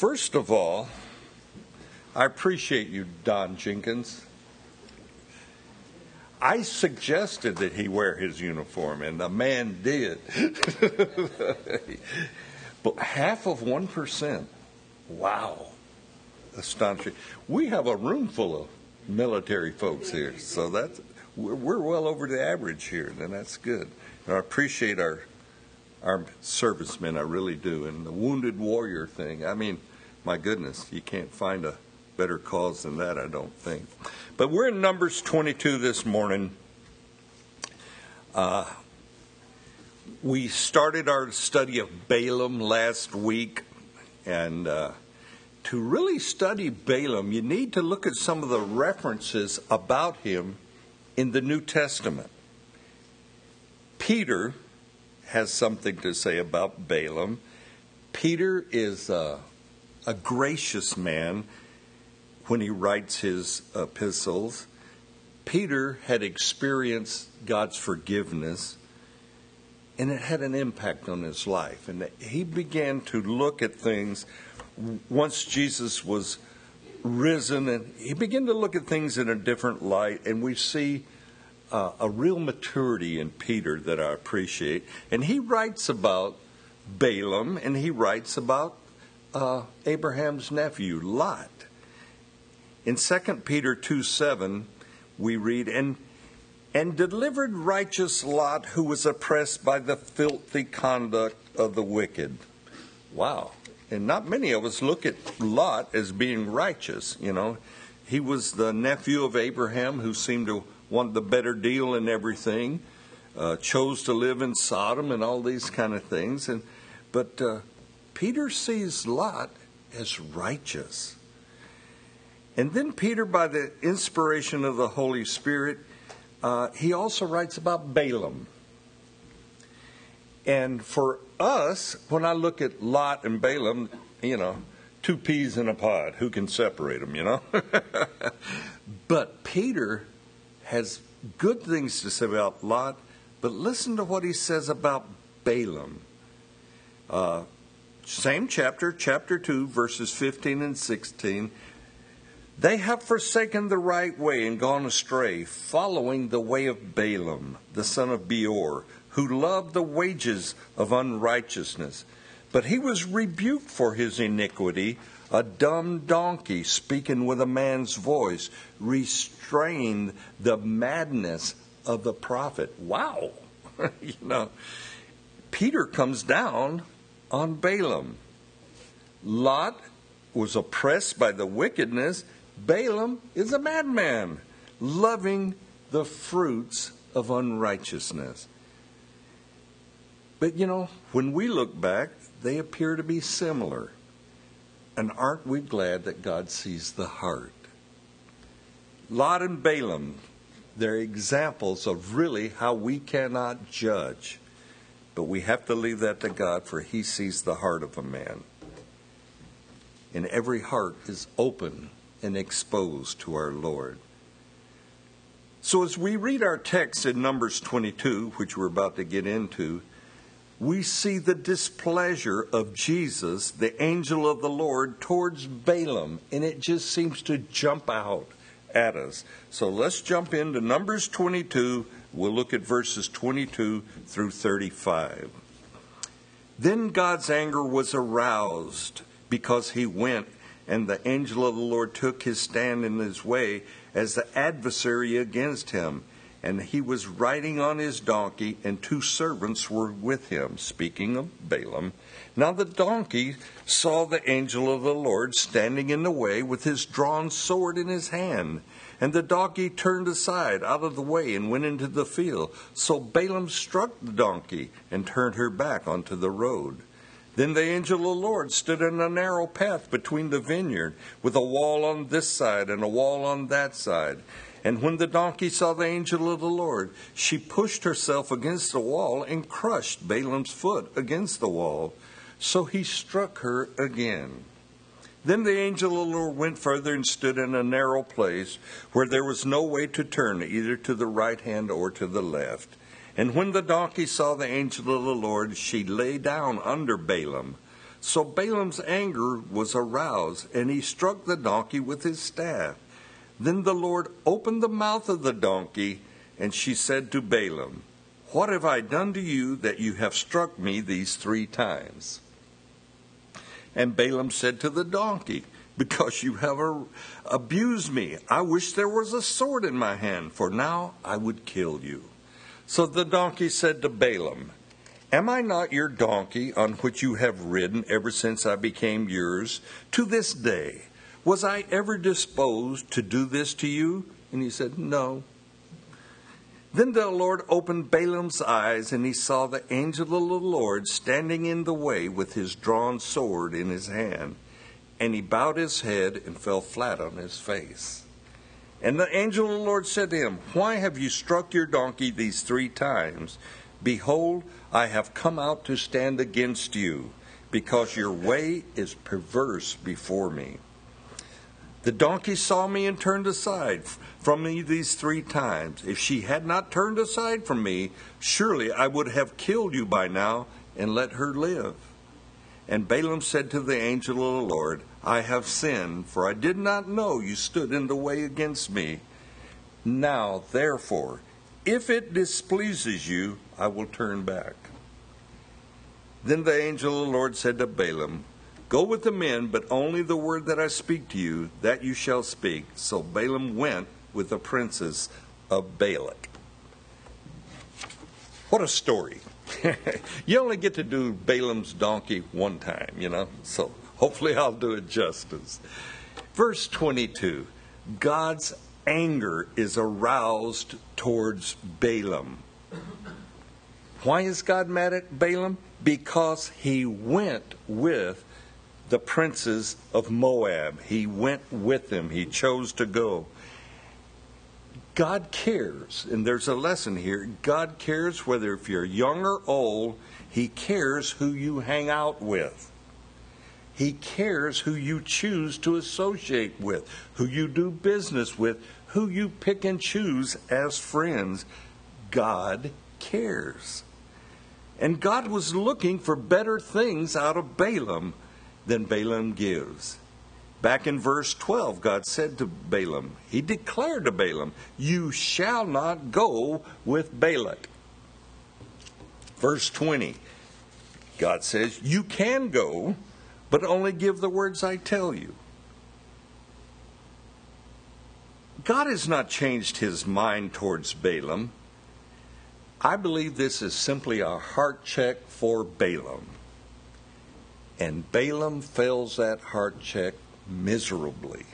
First of all, I appreciate you, Don Jenkins. I suggested that he wear his uniform, and the man did. but half of 1%. Wow. Astonishing. We have a room full of military folks here, so that's we're well over the average here, and that's good. And I appreciate our our servicemen, I really do. And the wounded warrior thing, I mean, my goodness, you can't find a better cause than that, I don't think. But we're in Numbers 22 this morning. Uh, we started our study of Balaam last week, and uh, to really study Balaam, you need to look at some of the references about him in the New Testament. Peter has something to say about Balaam. Peter is a, a gracious man when he writes his epistles. Peter had experienced God's forgiveness, and it had an impact on his life. And he began to look at things once Jesus was risen, and he began to look at things in a different light, and we see uh, a real maturity in Peter that I appreciate. And he writes about Balaam and he writes about uh, Abraham's nephew, Lot. In 2 Peter 2 7, we read, and, and delivered righteous Lot, who was oppressed by the filthy conduct of the wicked. Wow. And not many of us look at Lot as being righteous, you know. He was the nephew of Abraham who seemed to want the better deal and everything, uh, chose to live in Sodom and all these kind of things. And but uh, Peter sees Lot as righteous. And then Peter, by the inspiration of the Holy Spirit, uh, he also writes about Balaam. And for us, when I look at Lot and Balaam, you know, two peas in a pod, who can separate them, you know? but Peter has good things to say about Lot, but listen to what he says about Balaam. Uh, same chapter, chapter 2, verses 15 and 16. They have forsaken the right way and gone astray, following the way of Balaam, the son of Beor, who loved the wages of unrighteousness. But he was rebuked for his iniquity a dumb donkey speaking with a man's voice restrained the madness of the prophet. Wow. you know, Peter comes down on Balaam. Lot was oppressed by the wickedness. Balaam is a madman, loving the fruits of unrighteousness. But you know, when we look back, they appear to be similar. And aren't we glad that God sees the heart? Lot and Balaam, they're examples of really how we cannot judge. But we have to leave that to God, for He sees the heart of a man. And every heart is open and exposed to our Lord. So, as we read our text in Numbers 22, which we're about to get into, we see the displeasure of Jesus, the angel of the Lord, towards Balaam, and it just seems to jump out at us. So let's jump into Numbers 22. We'll look at verses 22 through 35. Then God's anger was aroused because he went, and the angel of the Lord took his stand in his way as the adversary against him and he was riding on his donkey, and two servants were with him, speaking of Balaam. Now the donkey saw the angel of the Lord standing in the way with his drawn sword in his hand. And the donkey turned aside out of the way and went into the field. So Balaam struck the donkey and turned her back onto the road. Then the angel of the Lord stood in a narrow path between the vineyard, with a wall on this side and a wall on that side. And when the donkey saw the angel of the Lord, she pushed herself against the wall and crushed Balaam's foot against the wall. So he struck her again. Then the angel of the Lord went further and stood in a narrow place where there was no way to turn either to the right hand or to the left. And when the donkey saw the angel of the Lord, she lay down under Balaam. So Balaam's anger was aroused, and he struck the donkey with his staff. Then the Lord opened the mouth of the donkey, and she said to Balaam, What have I done to you that you have struck me these three times? And Balaam said to the donkey, Because you have abused me, I wish there was a sword in my hand, for now I would kill you. So the donkey said to Balaam, Am I not your donkey on which you have ridden ever since I became yours to this day? Was I ever disposed to do this to you? And he said, No. Then the Lord opened Balaam's eyes, and he saw the angel of the Lord standing in the way with his drawn sword in his hand. And he bowed his head and fell flat on his face. And the angel of the Lord said to him, Why have you struck your donkey these three times? Behold, I have come out to stand against you, because your way is perverse before me. The donkey saw me and turned aside from me these three times. If she had not turned aside from me, surely I would have killed you by now and let her live. And Balaam said to the angel of the Lord, I have sinned, for I did not know you stood in the way against me. Now, therefore, if it displeases you, I will turn back. Then the angel of the Lord said to Balaam, Go with the men, but only the word that I speak to you, that you shall speak. So Balaam went with the princes of Balak. What a story. you only get to do Balaam's donkey one time, you know, so hopefully I'll do it justice. Verse 22 God's anger is aroused towards Balaam. Why is God mad at Balaam? Because he went with the princes of Moab. He went with them, he chose to go. God cares, and there's a lesson here. God cares whether if you're young or old, He cares who you hang out with. He cares who you choose to associate with, who you do business with, who you pick and choose as friends. God cares. And God was looking for better things out of Balaam than Balaam gives. Back in verse 12, God said to Balaam, He declared to Balaam, You shall not go with Balak. Verse 20, God says, You can go, but only give the words I tell you. God has not changed his mind towards Balaam. I believe this is simply a heart check for Balaam. And Balaam fails that heart check miserably.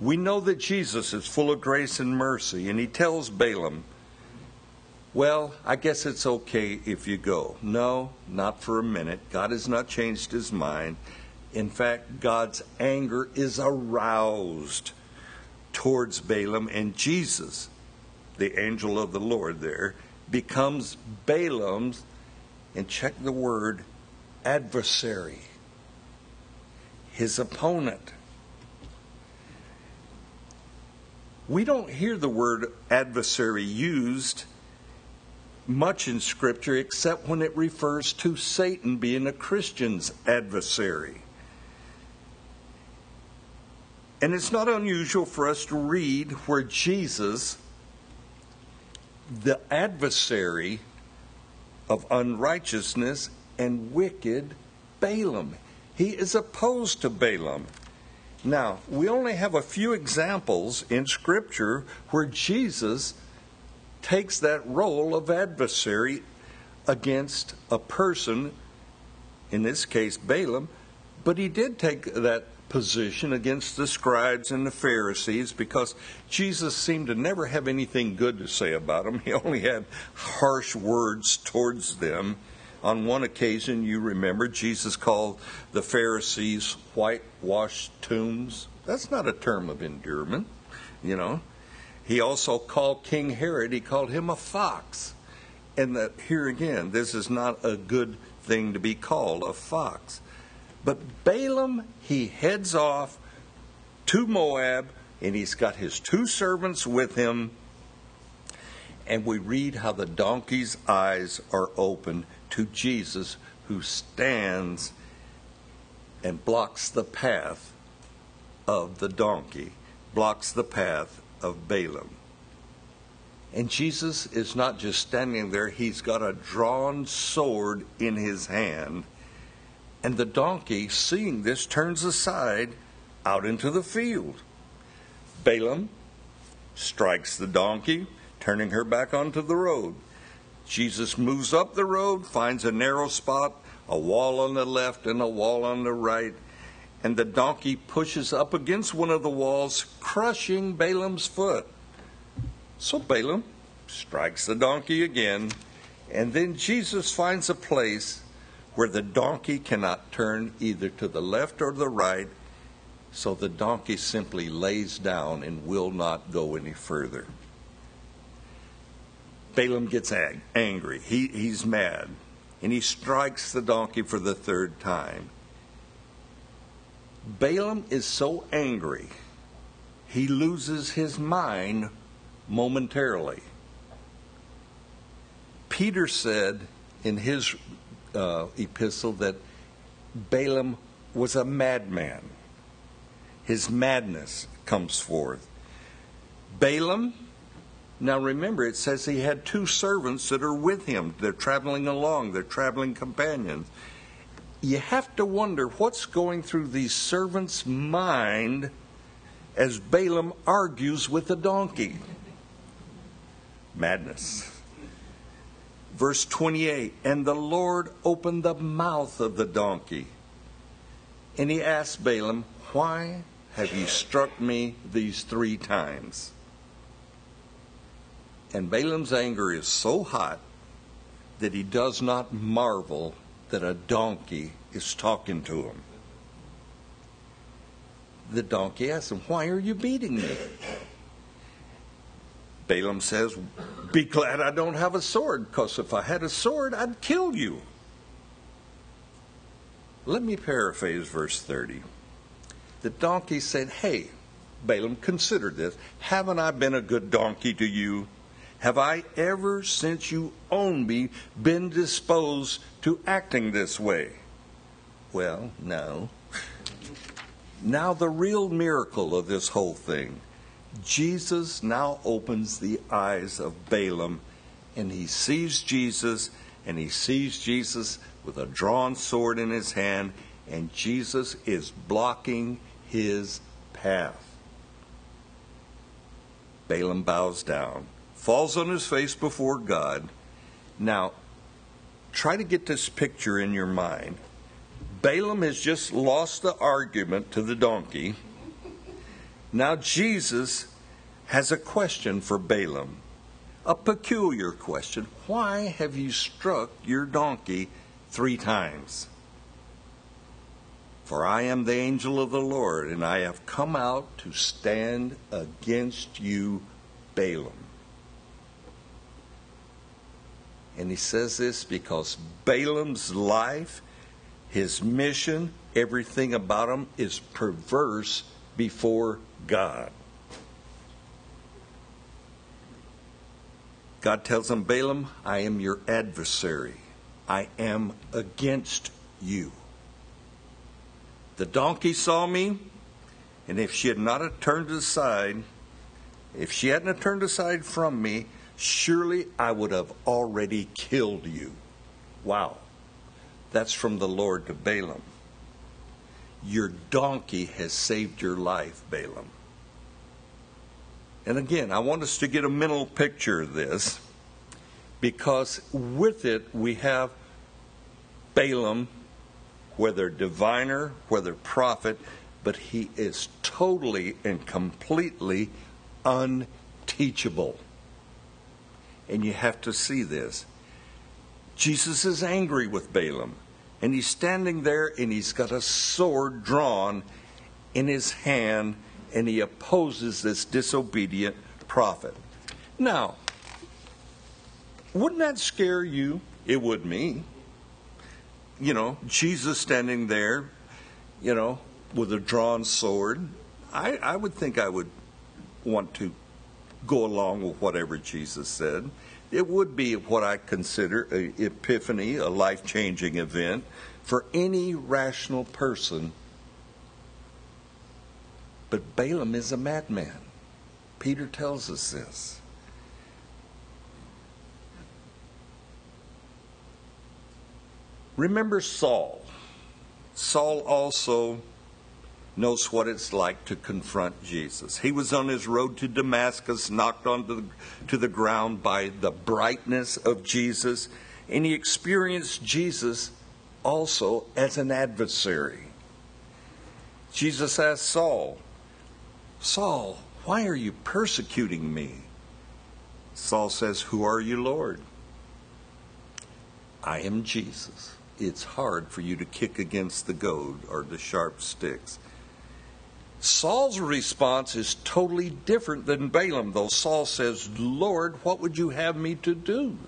We know that Jesus is full of grace and mercy, and he tells Balaam, Well, I guess it's okay if you go. No, not for a minute. God has not changed his mind. In fact, God's anger is aroused towards Balaam, and Jesus, the angel of the Lord, there, becomes Balaam's, and check the word, adversary, his opponent. We don't hear the word adversary used much in Scripture except when it refers to Satan being a Christian's adversary. And it's not unusual for us to read where Jesus, the adversary of unrighteousness, and wicked Balaam. He is opposed to Balaam. Now, we only have a few examples in Scripture where Jesus takes that role of adversary against a person, in this case Balaam, but he did take that position against the scribes and the Pharisees because Jesus seemed to never have anything good to say about them. He only had harsh words towards them. On one occasion, you remember, Jesus called the Pharisees whitewashed tombs. That's not a term of endearment, you know. He also called King Herod, he called him a fox. And that here again, this is not a good thing to be called a fox. But Balaam, he heads off to Moab, and he's got his two servants with him. And we read how the donkey's eyes are opened to Jesus who stands and blocks the path of the donkey, blocks the path of Balaam. And Jesus is not just standing there, he's got a drawn sword in his hand. And the donkey, seeing this, turns aside out into the field. Balaam strikes the donkey, turning her back onto the road. Jesus moves up the road, finds a narrow spot, a wall on the left and a wall on the right, and the donkey pushes up against one of the walls, crushing Balaam's foot. So Balaam strikes the donkey again, and then Jesus finds a place where the donkey cannot turn either to the left or the right, so the donkey simply lays down and will not go any further. Balaam gets ag- angry. He, he's mad. And he strikes the donkey for the third time. Balaam is so angry, he loses his mind momentarily. Peter said in his uh, epistle that Balaam was a madman. His madness comes forth. Balaam now remember, it says he had two servants that are with him. They're traveling along, they're traveling companions. You have to wonder what's going through these servants' mind as Balaam argues with the donkey. Madness. Verse 28 And the Lord opened the mouth of the donkey. And he asked Balaam, Why have you struck me these three times? And Balaam's anger is so hot that he does not marvel that a donkey is talking to him. The donkey asks him, Why are you beating me? Balaam says, Be glad I don't have a sword, because if I had a sword, I'd kill you. Let me paraphrase verse 30. The donkey said, Hey, Balaam, consider this. Haven't I been a good donkey to you? Have I ever, since you owned me, been disposed to acting this way? Well, no. Now, the real miracle of this whole thing Jesus now opens the eyes of Balaam, and he sees Jesus, and he sees Jesus with a drawn sword in his hand, and Jesus is blocking his path. Balaam bows down falls on his face before God. Now, try to get this picture in your mind. Balaam has just lost the argument to the donkey. Now, Jesus has a question for Balaam, a peculiar question. Why have you struck your donkey three times? For I am the angel of the Lord, and I have come out to stand against you, Balaam. And he says this because Balaam's life, his mission, everything about him is perverse before God. God tells him, Balaam, I am your adversary. I am against you. The donkey saw me, and if she had not turned aside, if she hadn't turned aside from me, Surely I would have already killed you. Wow. That's from the Lord to Balaam. Your donkey has saved your life, Balaam. And again, I want us to get a mental picture of this because with it we have Balaam, whether diviner, whether prophet, but he is totally and completely unteachable. And you have to see this. Jesus is angry with Balaam, and he's standing there and he's got a sword drawn in his hand, and he opposes this disobedient prophet. Now, wouldn't that scare you? It would me. You know, Jesus standing there, you know, with a drawn sword. I, I would think I would want to go along with whatever Jesus said. It would be what I consider an epiphany, a life changing event for any rational person. But Balaam is a madman. Peter tells us this. Remember Saul. Saul also knows what it's like to confront Jesus. He was on his road to Damascus, knocked onto the, to the ground by the brightness of Jesus, and he experienced Jesus also as an adversary. Jesus asked Saul, Saul, why are you persecuting me? Saul says, Who are you, Lord? I am Jesus. It's hard for you to kick against the goad or the sharp sticks. Saul's response is totally different than Balaam, though Saul says, Lord, what would you have me to do?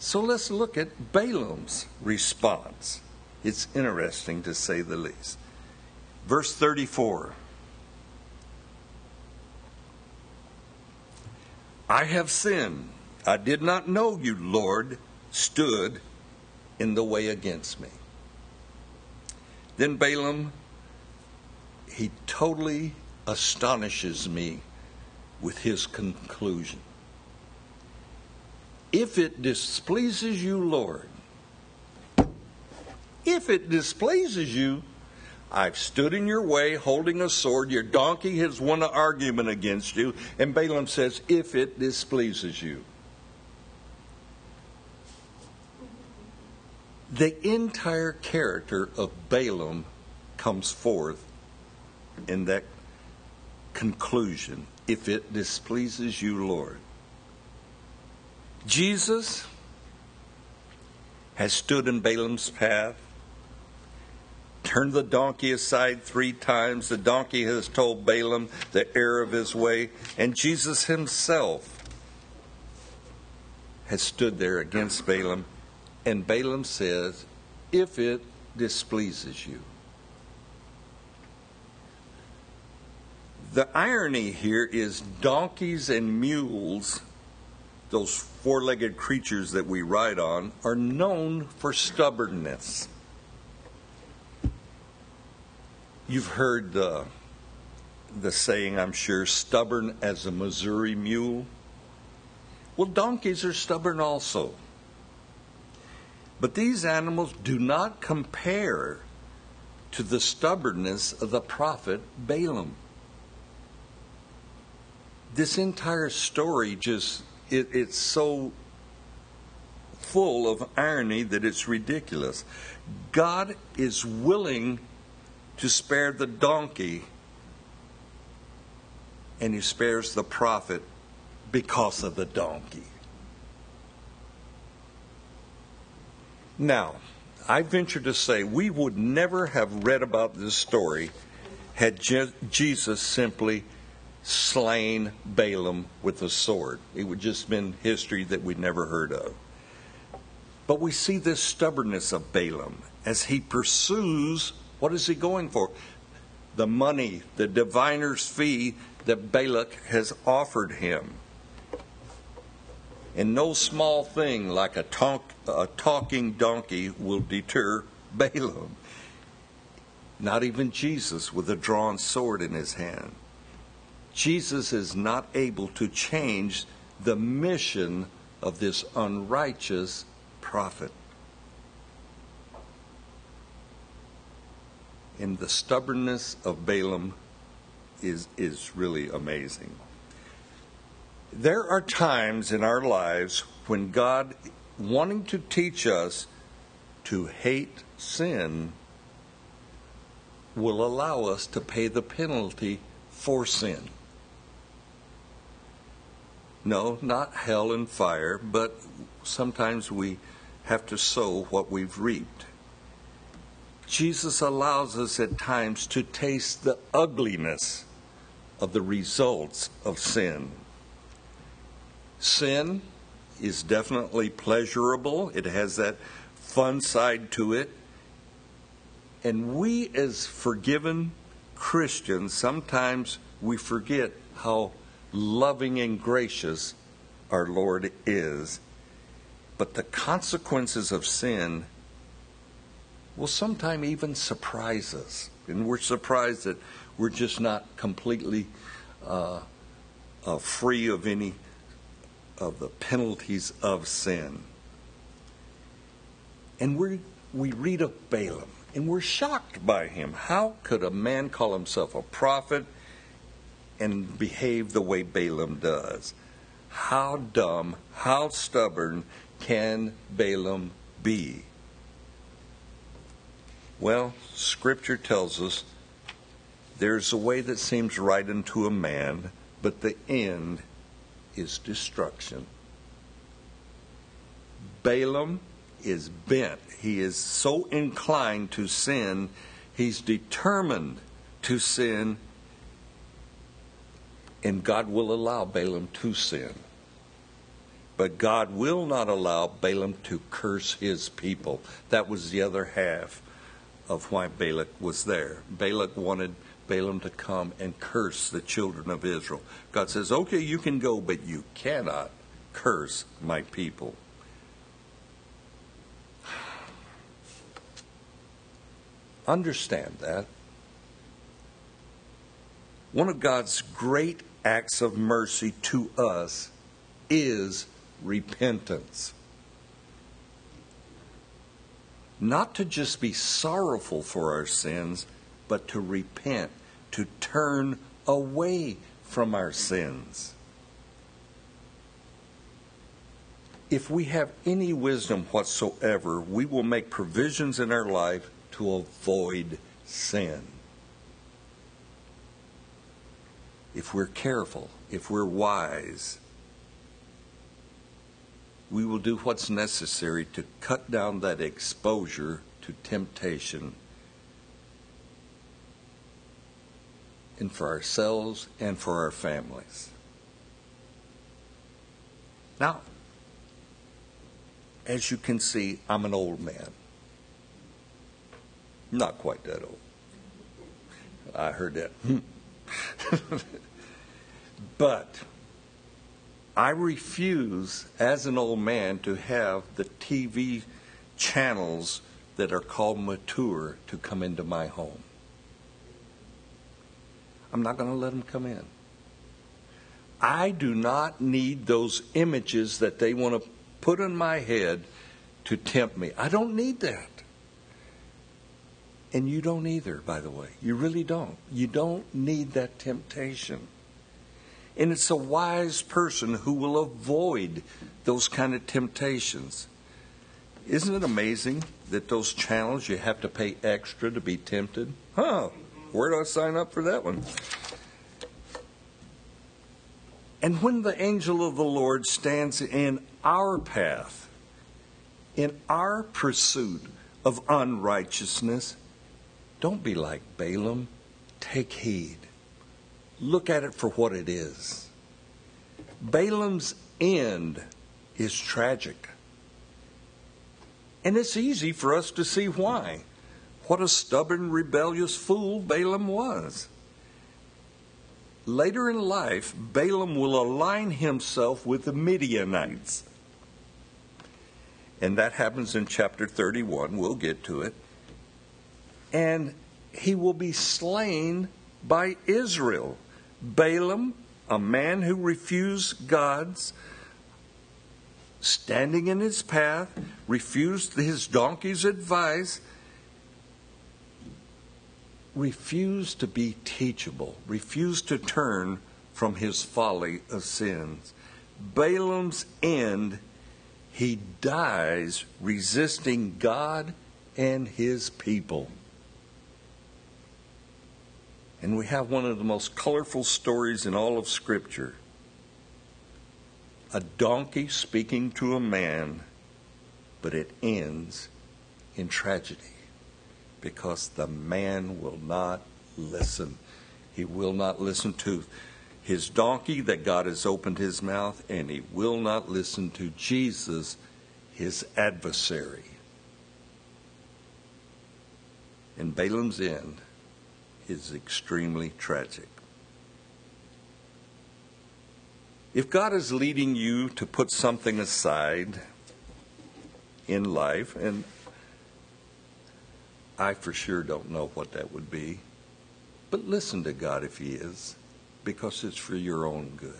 So let's look at Balaam's response. It's interesting to say the least. Verse 34 I have sinned. I did not know you, Lord, stood in the way against me. Then Balaam, he totally astonishes me with his conclusion. If it displeases you, Lord, if it displeases you, I've stood in your way holding a sword. Your donkey has won an argument against you. And Balaam says, if it displeases you. The entire character of Balaam comes forth in that conclusion if it displeases you, Lord. Jesus has stood in Balaam's path, turned the donkey aside three times. The donkey has told Balaam the error of his way, and Jesus himself has stood there against Balaam and Balaam says, If it displeases you. The irony here is donkeys and mules, those four legged creatures that we ride on, are known for stubbornness. You've heard the, the saying, I'm sure, stubborn as a Missouri mule. Well, donkeys are stubborn also. But these animals do not compare to the stubbornness of the prophet Balaam. This entire story just, it, it's so full of irony that it's ridiculous. God is willing to spare the donkey, and he spares the prophet because of the donkey. Now, I venture to say we would never have read about this story had Je- Jesus simply slain Balaam with a sword. It would just been history that we'd never heard of. But we see this stubbornness of Balaam as he pursues what is he going for? The money, the diviner's fee that Balak has offered him. And no small thing like a, a talking donkey will deter Balaam. Not even Jesus with a drawn sword in his hand. Jesus is not able to change the mission of this unrighteous prophet. And the stubbornness of Balaam is, is really amazing. There are times in our lives when God, wanting to teach us to hate sin, will allow us to pay the penalty for sin. No, not hell and fire, but sometimes we have to sow what we've reaped. Jesus allows us at times to taste the ugliness of the results of sin. Sin is definitely pleasurable, it has that fun side to it. And we, as forgiven Christians, sometimes we forget how loving and gracious our Lord is. But the consequences of sin will sometimes even surprise us. And we're surprised that we're just not completely uh, uh, free of any of the penalties of sin. And we we read of Balaam and we're shocked by him. How could a man call himself a prophet and behave the way Balaam does? How dumb, how stubborn can Balaam be? Well, Scripture tells us there's a way that seems right unto a man, but the end is destruction. Balaam is bent. He is so inclined to sin, he's determined to sin, and God will allow Balaam to sin. But God will not allow Balaam to curse his people. That was the other half of why Balak was there. Balak wanted Balaam to come and curse the children of Israel. God says, okay, you can go, but you cannot curse my people. Understand that. One of God's great acts of mercy to us is repentance. Not to just be sorrowful for our sins, but to repent, to turn away from our sins. If we have any wisdom whatsoever, we will make provisions in our life to avoid sin. If we're careful, if we're wise, we will do what's necessary to cut down that exposure to temptation and for ourselves and for our families. Now, as you can see, I'm an old man. Not quite that old. I heard that. Hmm. but I refuse, as an old man, to have the TV channels that are called mature to come into my home. I'm not going to let them come in. I do not need those images that they want to put in my head to tempt me. I don't need that. And you don't either, by the way. You really don't. You don't need that temptation. And it's a wise person who will avoid those kind of temptations. Isn't it amazing that those channels you have to pay extra to be tempted? Huh, where do I sign up for that one? And when the angel of the Lord stands in our path, in our pursuit of unrighteousness, don't be like Balaam. Take heed. Look at it for what it is. Balaam's end is tragic. And it's easy for us to see why. What a stubborn, rebellious fool Balaam was. Later in life, Balaam will align himself with the Midianites. And that happens in chapter 31. We'll get to it. And he will be slain by Israel. Balaam, a man who refused God's standing in his path, refused his donkey's advice, refused to be teachable, refused to turn from his folly of sins. Balaam's end, he dies resisting God and his people. And we have one of the most colorful stories in all of Scripture a donkey speaking to a man, but it ends in tragedy because the man will not listen. He will not listen to his donkey that God has opened his mouth, and he will not listen to Jesus, his adversary. And Balaam's end is extremely tragic. If God is leading you to put something aside, in life, and I for sure don't know what that would be. But listen to God if He is, because it's for your own good.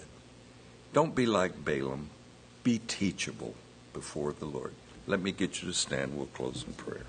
Don't be like Balaam. Be teachable before the Lord. Let me get you to stand. We'll close in prayer.